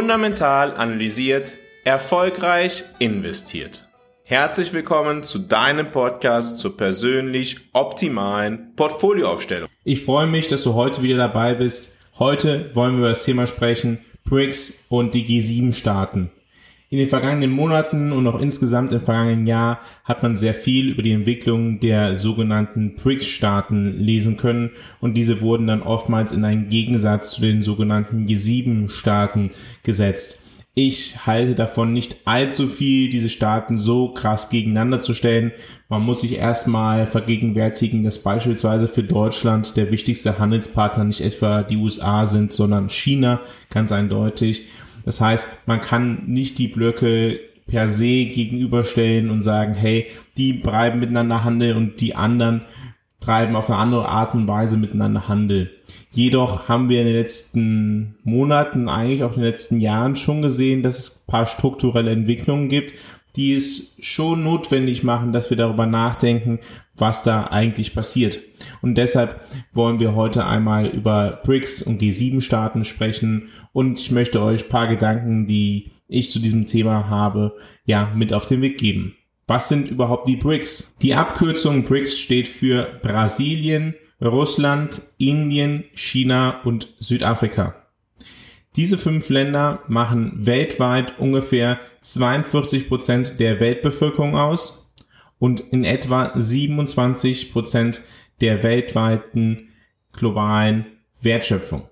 Fundamental analysiert, erfolgreich investiert. Herzlich willkommen zu deinem Podcast zur persönlich optimalen Portfolioaufstellung. Ich freue mich, dass du heute wieder dabei bist. Heute wollen wir über das Thema sprechen, BRICS und die G7-Staaten. In den vergangenen Monaten und auch insgesamt im vergangenen Jahr hat man sehr viel über die Entwicklung der sogenannten BRICS-Staaten lesen können und diese wurden dann oftmals in einen Gegensatz zu den sogenannten G7-Staaten gesetzt. Ich halte davon nicht allzu viel, diese Staaten so krass gegeneinander zu stellen. Man muss sich erstmal vergegenwärtigen, dass beispielsweise für Deutschland der wichtigste Handelspartner nicht etwa die USA sind, sondern China, ganz eindeutig. Das heißt, man kann nicht die Blöcke per se gegenüberstellen und sagen, hey, die treiben miteinander Handel und die anderen treiben auf eine andere Art und Weise miteinander Handel. Jedoch haben wir in den letzten Monaten, eigentlich auch in den letzten Jahren schon gesehen, dass es paar strukturelle Entwicklungen gibt, die es schon notwendig machen, dass wir darüber nachdenken, was da eigentlich passiert. Und deshalb wollen wir heute einmal über BRICS und G7-Staaten sprechen und ich möchte euch paar Gedanken, die ich zu diesem Thema habe, ja, mit auf den Weg geben. Was sind überhaupt die BRICS? Die Abkürzung BRICS steht für Brasilien, Russland, Indien, China und Südafrika. Diese fünf Länder machen weltweit ungefähr 42 Prozent der Weltbevölkerung aus und in etwa 27 Prozent der weltweiten globalen Wertschöpfung.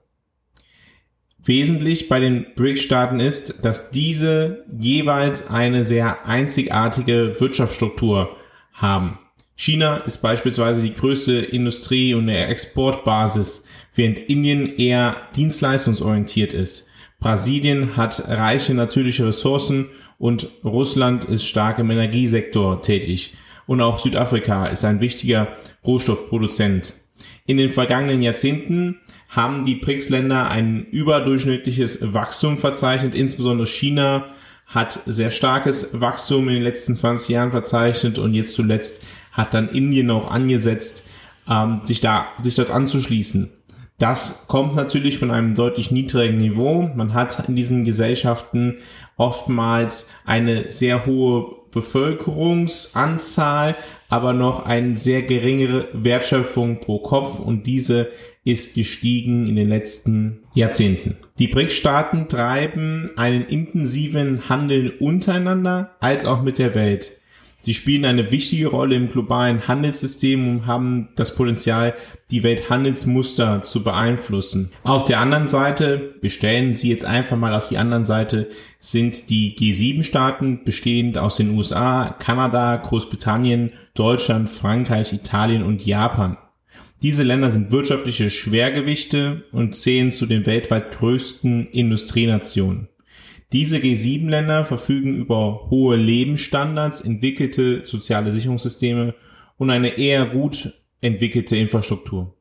Wesentlich bei den BRICS-Staaten ist, dass diese jeweils eine sehr einzigartige Wirtschaftsstruktur haben. China ist beispielsweise die größte Industrie- und Exportbasis, während Indien eher dienstleistungsorientiert ist. Brasilien hat reiche natürliche Ressourcen und Russland ist stark im Energiesektor tätig. Und auch Südafrika ist ein wichtiger Rohstoffproduzent. In den vergangenen Jahrzehnten haben die BRICS-Länder ein überdurchschnittliches Wachstum verzeichnet, insbesondere China hat sehr starkes Wachstum in den letzten 20 Jahren verzeichnet und jetzt zuletzt hat dann Indien auch angesetzt, ähm, sich da, sich dort anzuschließen. Das kommt natürlich von einem deutlich niedrigen Niveau. Man hat in diesen Gesellschaften oftmals eine sehr hohe Bevölkerungsanzahl, aber noch eine sehr geringere Wertschöpfung pro Kopf und diese ist gestiegen in den letzten Jahrzehnten. Die BRICS-Staaten treiben einen intensiven Handel untereinander als auch mit der Welt. Sie spielen eine wichtige Rolle im globalen Handelssystem und haben das Potenzial, die Welthandelsmuster zu beeinflussen. Auf der anderen Seite, bestellen Sie jetzt einfach mal auf die anderen Seite, sind die G7-Staaten bestehend aus den USA, Kanada, Großbritannien, Deutschland, Frankreich, Italien und Japan. Diese Länder sind wirtschaftliche Schwergewichte und zählen zu den weltweit größten Industrienationen. Diese G7-Länder verfügen über hohe Lebensstandards, entwickelte soziale Sicherungssysteme und eine eher gut entwickelte Infrastruktur.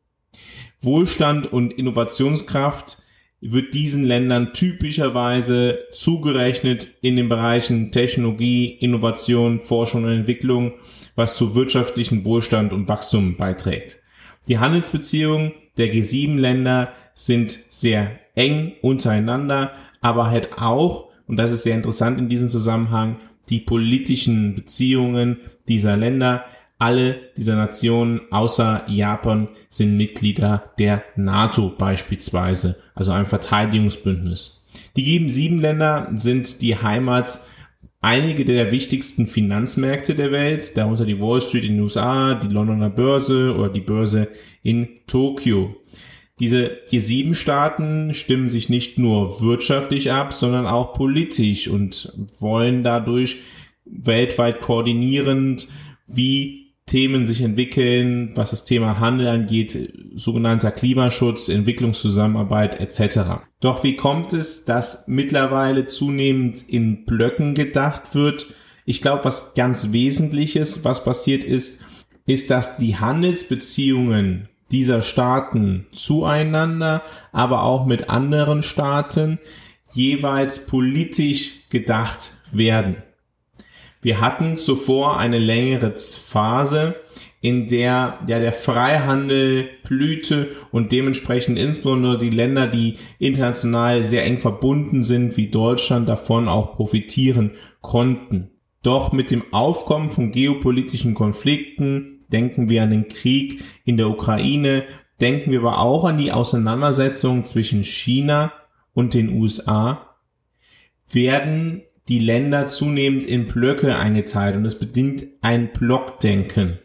Wohlstand und Innovationskraft wird diesen Ländern typischerweise zugerechnet in den Bereichen Technologie, Innovation, Forschung und Entwicklung, was zu wirtschaftlichen Wohlstand und Wachstum beiträgt. Die Handelsbeziehungen der G7-Länder sind sehr eng untereinander, aber halt auch, und das ist sehr interessant in diesem Zusammenhang, die politischen Beziehungen dieser Länder. Alle dieser Nationen außer Japan sind Mitglieder der NATO beispielsweise, also ein Verteidigungsbündnis. Die G7-Länder sind die Heimat einige der wichtigsten Finanzmärkte der Welt, darunter die Wall Street in den USA, die Londoner Börse oder die Börse in Tokio. Diese G7-Staaten stimmen sich nicht nur wirtschaftlich ab, sondern auch politisch und wollen dadurch weltweit koordinierend, wie Themen sich entwickeln, was das Thema Handel angeht, sogenannter Klimaschutz, Entwicklungszusammenarbeit etc. Doch wie kommt es, dass mittlerweile zunehmend in Blöcken gedacht wird? Ich glaube, was ganz Wesentliches, was passiert ist, ist, dass die Handelsbeziehungen dieser Staaten zueinander, aber auch mit anderen Staaten jeweils politisch gedacht werden. Wir hatten zuvor eine längere Phase, in der ja der Freihandel blühte und dementsprechend insbesondere die Länder, die international sehr eng verbunden sind, wie Deutschland, davon auch profitieren konnten. Doch mit dem Aufkommen von geopolitischen Konflikten, denken wir an den Krieg in der Ukraine, denken wir aber auch an die Auseinandersetzung zwischen China und den USA, werden die Länder zunehmend in Blöcke eingeteilt und es bedingt ein Blockdenken.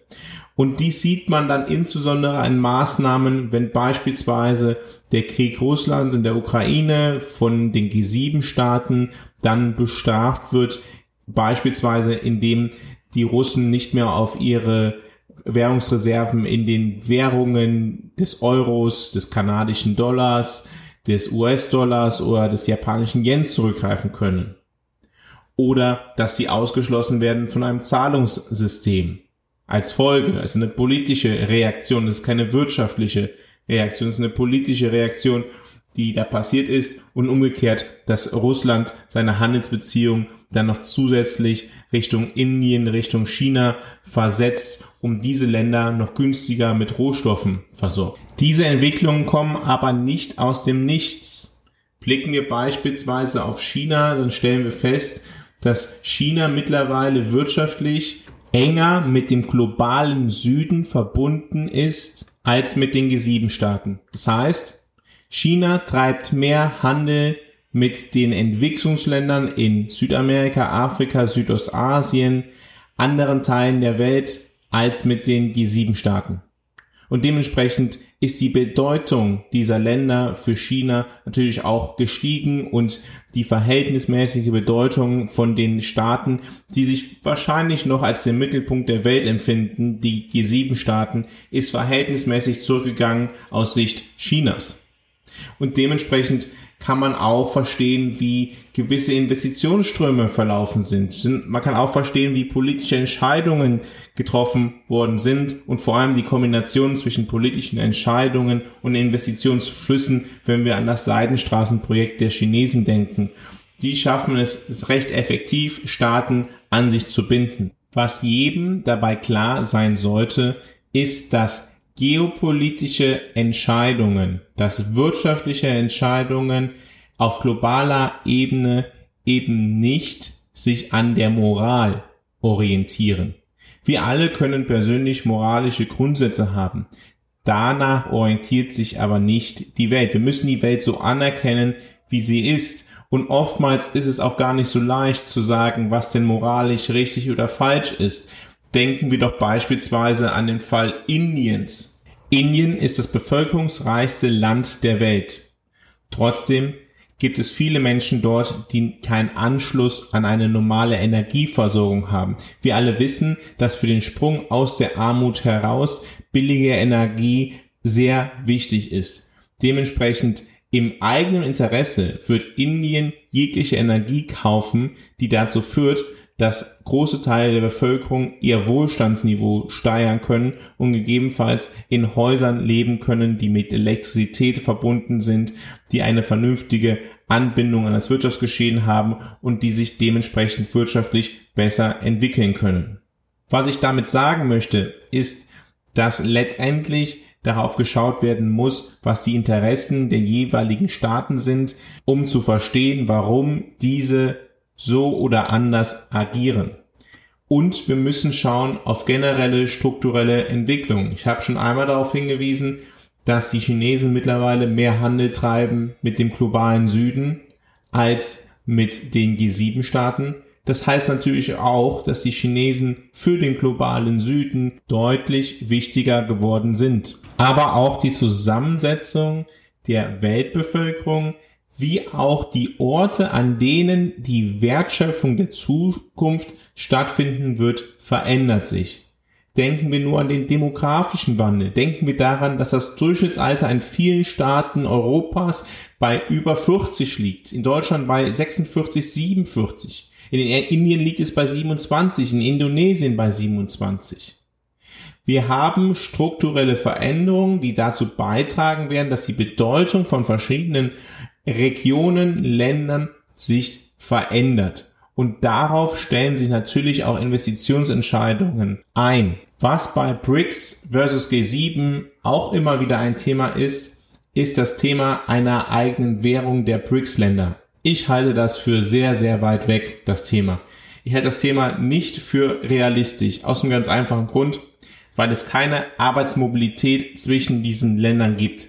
Und dies sieht man dann insbesondere an Maßnahmen, wenn beispielsweise der Krieg Russlands in der Ukraine von den G7-Staaten dann bestraft wird, beispielsweise indem die Russen nicht mehr auf ihre Währungsreserven in den Währungen des Euros, des kanadischen Dollars, des US-Dollars oder des japanischen Yens zurückgreifen können. Oder dass sie ausgeschlossen werden von einem Zahlungssystem als Folge. Es ist eine politische Reaktion, es ist keine wirtschaftliche Reaktion, es ist eine politische Reaktion, die da passiert ist und umgekehrt, dass Russland seine Handelsbeziehungen dann noch zusätzlich Richtung Indien, Richtung China versetzt, um diese Länder noch günstiger mit Rohstoffen versorgt. Diese Entwicklungen kommen aber nicht aus dem Nichts. Blicken wir beispielsweise auf China, dann stellen wir fest, dass China mittlerweile wirtschaftlich enger mit dem globalen Süden verbunden ist als mit den G7-Staaten. Das heißt, China treibt mehr Handel mit den Entwicklungsländern in Südamerika, Afrika, Südostasien, anderen Teilen der Welt als mit den G7-Staaten. Und dementsprechend ist die Bedeutung dieser Länder für China natürlich auch gestiegen und die verhältnismäßige Bedeutung von den Staaten, die sich wahrscheinlich noch als den Mittelpunkt der Welt empfinden, die G7-Staaten, ist verhältnismäßig zurückgegangen aus Sicht Chinas. Und dementsprechend kann man auch verstehen, wie gewisse Investitionsströme verlaufen sind. Man kann auch verstehen, wie politische Entscheidungen getroffen worden sind und vor allem die Kombination zwischen politischen Entscheidungen und Investitionsflüssen, wenn wir an das Seidenstraßenprojekt der Chinesen denken. Die schaffen es recht effektiv, Staaten an sich zu binden. Was jedem dabei klar sein sollte, ist, dass geopolitische Entscheidungen, dass wirtschaftliche Entscheidungen auf globaler Ebene eben nicht sich an der Moral orientieren. Wir alle können persönlich moralische Grundsätze haben. Danach orientiert sich aber nicht die Welt. Wir müssen die Welt so anerkennen, wie sie ist. Und oftmals ist es auch gar nicht so leicht zu sagen, was denn moralisch richtig oder falsch ist. Denken wir doch beispielsweise an den Fall Indiens. Indien ist das bevölkerungsreichste Land der Welt. Trotzdem gibt es viele Menschen dort, die keinen Anschluss an eine normale Energieversorgung haben. Wir alle wissen, dass für den Sprung aus der Armut heraus billige Energie sehr wichtig ist. Dementsprechend im eigenen Interesse wird Indien jegliche Energie kaufen, die dazu führt, dass große Teile der Bevölkerung ihr Wohlstandsniveau steigern können und gegebenenfalls in Häusern leben können, die mit Elektrizität verbunden sind, die eine vernünftige Anbindung an das Wirtschaftsgeschehen haben und die sich dementsprechend wirtschaftlich besser entwickeln können. Was ich damit sagen möchte, ist, dass letztendlich darauf geschaut werden muss, was die Interessen der jeweiligen Staaten sind, um zu verstehen, warum diese so oder anders agieren. Und wir müssen schauen auf generelle strukturelle Entwicklung. Ich habe schon einmal darauf hingewiesen, dass die Chinesen mittlerweile mehr Handel treiben mit dem globalen Süden als mit den G7-Staaten. Das heißt natürlich auch, dass die Chinesen für den globalen Süden deutlich wichtiger geworden sind. Aber auch die Zusammensetzung der Weltbevölkerung wie auch die Orte, an denen die Wertschöpfung der Zukunft stattfinden wird, verändert sich. Denken wir nur an den demografischen Wandel. Denken wir daran, dass das Durchschnittsalter in vielen Staaten Europas bei über 40 liegt. In Deutschland bei 46, 47. In Indien liegt es bei 27, in Indonesien bei 27. Wir haben strukturelle Veränderungen, die dazu beitragen werden, dass die Bedeutung von verschiedenen Regionen, Ländern sich verändert. Und darauf stellen sich natürlich auch Investitionsentscheidungen ein. Was bei BRICS versus G7 auch immer wieder ein Thema ist, ist das Thema einer eigenen Währung der BRICS-Länder. Ich halte das für sehr, sehr weit weg, das Thema. Ich halte das Thema nicht für realistisch, aus einem ganz einfachen Grund, weil es keine Arbeitsmobilität zwischen diesen Ländern gibt.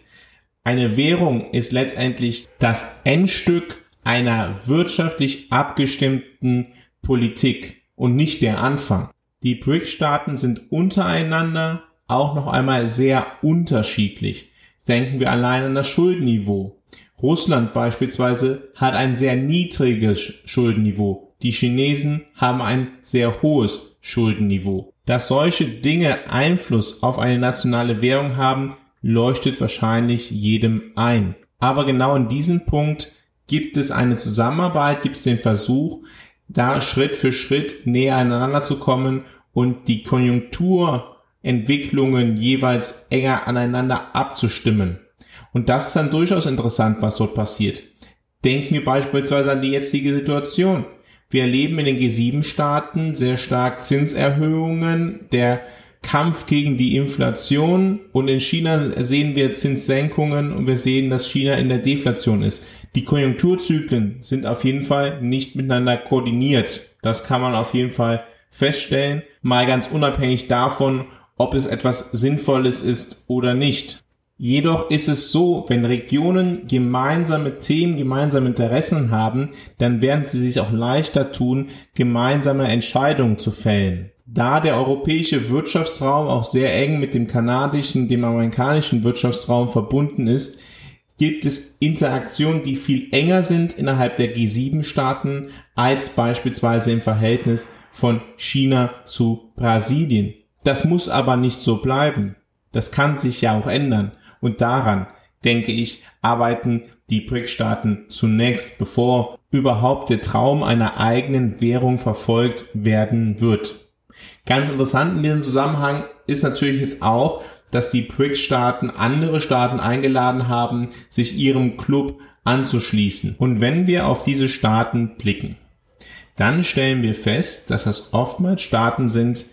Eine Währung ist letztendlich das Endstück einer wirtschaftlich abgestimmten Politik und nicht der Anfang. Die BRICS-Staaten sind untereinander auch noch einmal sehr unterschiedlich. Denken wir allein an das Schuldenniveau. Russland beispielsweise hat ein sehr niedriges Schuldenniveau. Die Chinesen haben ein sehr hohes Schuldenniveau. Dass solche Dinge Einfluss auf eine nationale Währung haben, leuchtet wahrscheinlich jedem ein. Aber genau in diesem Punkt gibt es eine Zusammenarbeit, gibt es den Versuch, da Schritt für Schritt näher aneinander zu kommen und die Konjunkturentwicklungen jeweils enger aneinander abzustimmen. Und das ist dann durchaus interessant, was dort passiert. Denken wir beispielsweise an die jetzige Situation. Wir erleben in den G7-Staaten sehr stark Zinserhöhungen, der Kampf gegen die Inflation und in China sehen wir Zinssenkungen und wir sehen, dass China in der Deflation ist. Die Konjunkturzyklen sind auf jeden Fall nicht miteinander koordiniert. Das kann man auf jeden Fall feststellen, mal ganz unabhängig davon, ob es etwas Sinnvolles ist oder nicht. Jedoch ist es so, wenn Regionen gemeinsame Themen, gemeinsame Interessen haben, dann werden sie sich auch leichter tun, gemeinsame Entscheidungen zu fällen. Da der europäische Wirtschaftsraum auch sehr eng mit dem kanadischen, dem amerikanischen Wirtschaftsraum verbunden ist, gibt es Interaktionen, die viel enger sind innerhalb der G7-Staaten als beispielsweise im Verhältnis von China zu Brasilien. Das muss aber nicht so bleiben. Das kann sich ja auch ändern. Und daran, denke ich, arbeiten die BRIC-Staaten zunächst, bevor überhaupt der Traum einer eigenen Währung verfolgt werden wird. Ganz interessant in diesem Zusammenhang ist natürlich jetzt auch, dass die BRICS-Staaten andere Staaten eingeladen haben, sich ihrem Club anzuschließen. Und wenn wir auf diese Staaten blicken, dann stellen wir fest, dass das oftmals Staaten sind,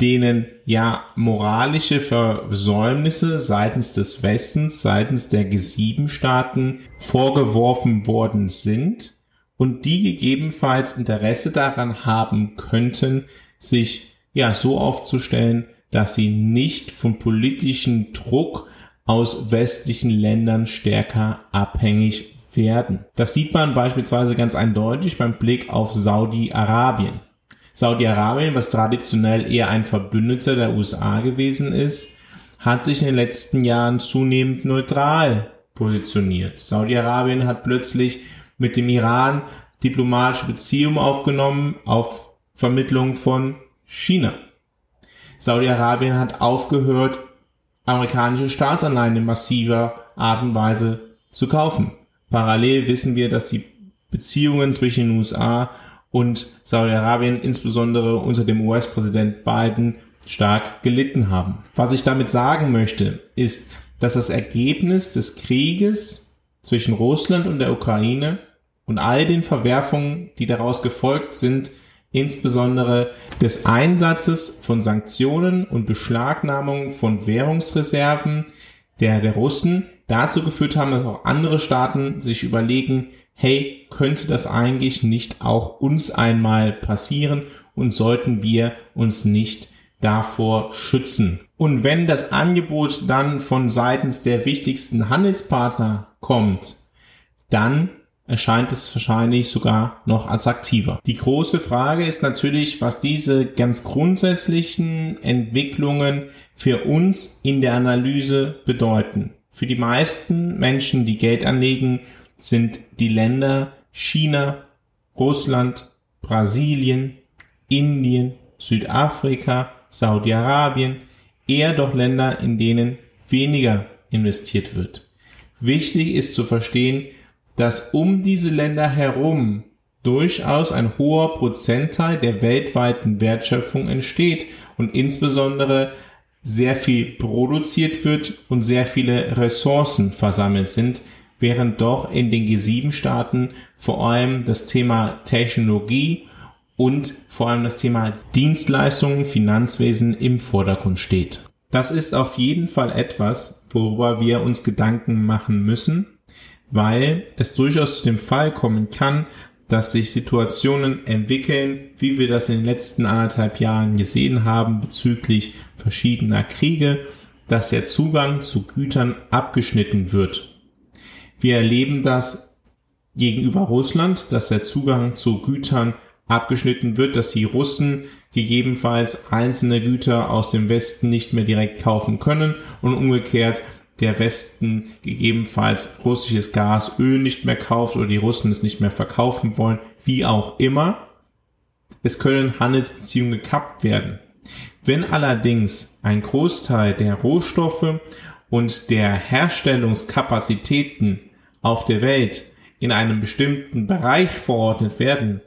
denen ja moralische Versäumnisse seitens des Westens, seitens der G7-Staaten vorgeworfen worden sind und die gegebenenfalls Interesse daran haben könnten, sich ja so aufzustellen, dass sie nicht vom politischen Druck aus westlichen Ländern stärker abhängig werden. Das sieht man beispielsweise ganz eindeutig beim Blick auf Saudi-Arabien. Saudi-Arabien, was traditionell eher ein Verbündeter der USA gewesen ist, hat sich in den letzten Jahren zunehmend neutral positioniert. Saudi-Arabien hat plötzlich mit dem Iran diplomatische Beziehungen aufgenommen auf Vermittlung von China. Saudi-Arabien hat aufgehört, amerikanische Staatsanleihen in massiver Art und Weise zu kaufen. Parallel wissen wir, dass die Beziehungen zwischen den USA und Saudi-Arabien insbesondere unter dem US-Präsident Biden stark gelitten haben. Was ich damit sagen möchte, ist, dass das Ergebnis des Krieges zwischen Russland und der Ukraine und all den Verwerfungen, die daraus gefolgt sind, insbesondere des Einsatzes von Sanktionen und Beschlagnahmung von Währungsreserven der, der Russen dazu geführt haben, dass auch andere Staaten sich überlegen, hey, könnte das eigentlich nicht auch uns einmal passieren und sollten wir uns nicht davor schützen? Und wenn das Angebot dann von seitens der wichtigsten Handelspartner kommt, dann erscheint es wahrscheinlich sogar noch attraktiver. Die große Frage ist natürlich, was diese ganz grundsätzlichen Entwicklungen für uns in der Analyse bedeuten. Für die meisten Menschen, die Geld anlegen, sind die Länder China, Russland, Brasilien, Indien, Südafrika, Saudi-Arabien eher doch Länder, in denen weniger investiert wird. Wichtig ist zu verstehen, dass um diese Länder herum durchaus ein hoher Prozentteil der weltweiten Wertschöpfung entsteht und insbesondere sehr viel produziert wird und sehr viele Ressourcen versammelt sind, während doch in den G7-Staaten vor allem das Thema Technologie und vor allem das Thema Dienstleistungen, Finanzwesen im Vordergrund steht. Das ist auf jeden Fall etwas, worüber wir uns Gedanken machen müssen, weil es durchaus zu dem Fall kommen kann, dass sich Situationen entwickeln, wie wir das in den letzten anderthalb Jahren gesehen haben bezüglich verschiedener Kriege, dass der Zugang zu Gütern abgeschnitten wird. Wir erleben das gegenüber Russland, dass der Zugang zu Gütern abgeschnitten wird, dass die Russen gegebenenfalls einzelne Güter aus dem Westen nicht mehr direkt kaufen können und umgekehrt der Westen gegebenenfalls russisches Gas, Öl nicht mehr kauft oder die Russen es nicht mehr verkaufen wollen, wie auch immer. Es können Handelsbeziehungen gekappt werden. Wenn allerdings ein Großteil der Rohstoffe und der Herstellungskapazitäten auf der Welt in einem bestimmten Bereich verordnet werden,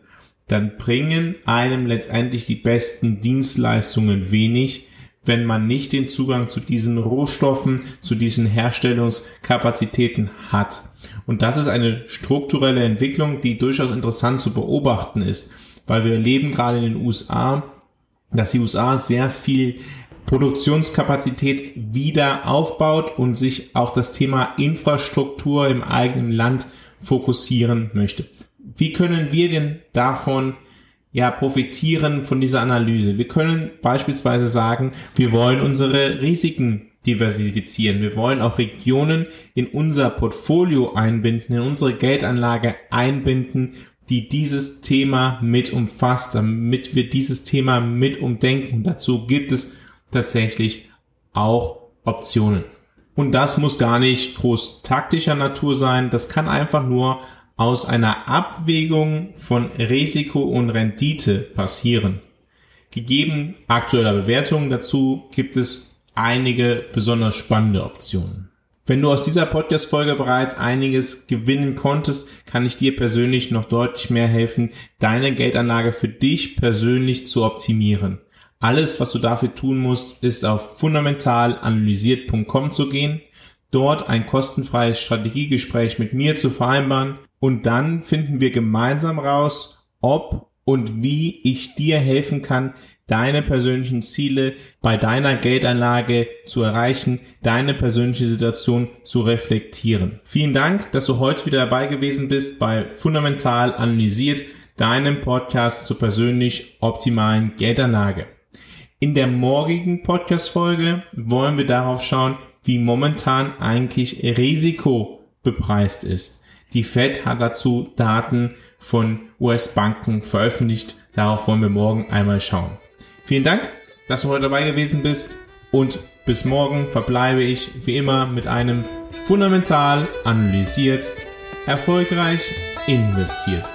dann bringen einem letztendlich die besten Dienstleistungen wenig, wenn man nicht den Zugang zu diesen Rohstoffen, zu diesen Herstellungskapazitäten hat. Und das ist eine strukturelle Entwicklung, die durchaus interessant zu beobachten ist, weil wir erleben gerade in den USA, dass die USA sehr viel Produktionskapazität wieder aufbaut und sich auf das Thema Infrastruktur im eigenen Land fokussieren möchte. Wie können wir denn davon ja, profitieren von dieser Analyse. Wir können beispielsweise sagen, wir wollen unsere Risiken diversifizieren. Wir wollen auch Regionen in unser Portfolio einbinden, in unsere Geldanlage einbinden, die dieses Thema mit umfasst, damit wir dieses Thema mit umdenken. Und dazu gibt es tatsächlich auch Optionen. Und das muss gar nicht groß taktischer Natur sein. Das kann einfach nur aus einer Abwägung von Risiko und Rendite passieren. Gegeben aktueller Bewertungen dazu gibt es einige besonders spannende Optionen. Wenn du aus dieser Podcast-Folge bereits einiges gewinnen konntest, kann ich dir persönlich noch deutlich mehr helfen, deine Geldanlage für dich persönlich zu optimieren. Alles, was du dafür tun musst, ist auf fundamentalanalysiert.com zu gehen, dort ein kostenfreies Strategiegespräch mit mir zu vereinbaren und dann finden wir gemeinsam raus, ob und wie ich dir helfen kann, deine persönlichen Ziele bei deiner Geldanlage zu erreichen, deine persönliche Situation zu reflektieren. Vielen Dank, dass du heute wieder dabei gewesen bist bei Fundamental Analysiert, deinem Podcast zur persönlich optimalen Geldanlage. In der morgigen Podcast-Folge wollen wir darauf schauen, wie momentan eigentlich Risiko bepreist ist. Die Fed hat dazu Daten von US-Banken veröffentlicht. Darauf wollen wir morgen einmal schauen. Vielen Dank, dass du heute dabei gewesen bist und bis morgen verbleibe ich wie immer mit einem fundamental analysiert, erfolgreich investiert.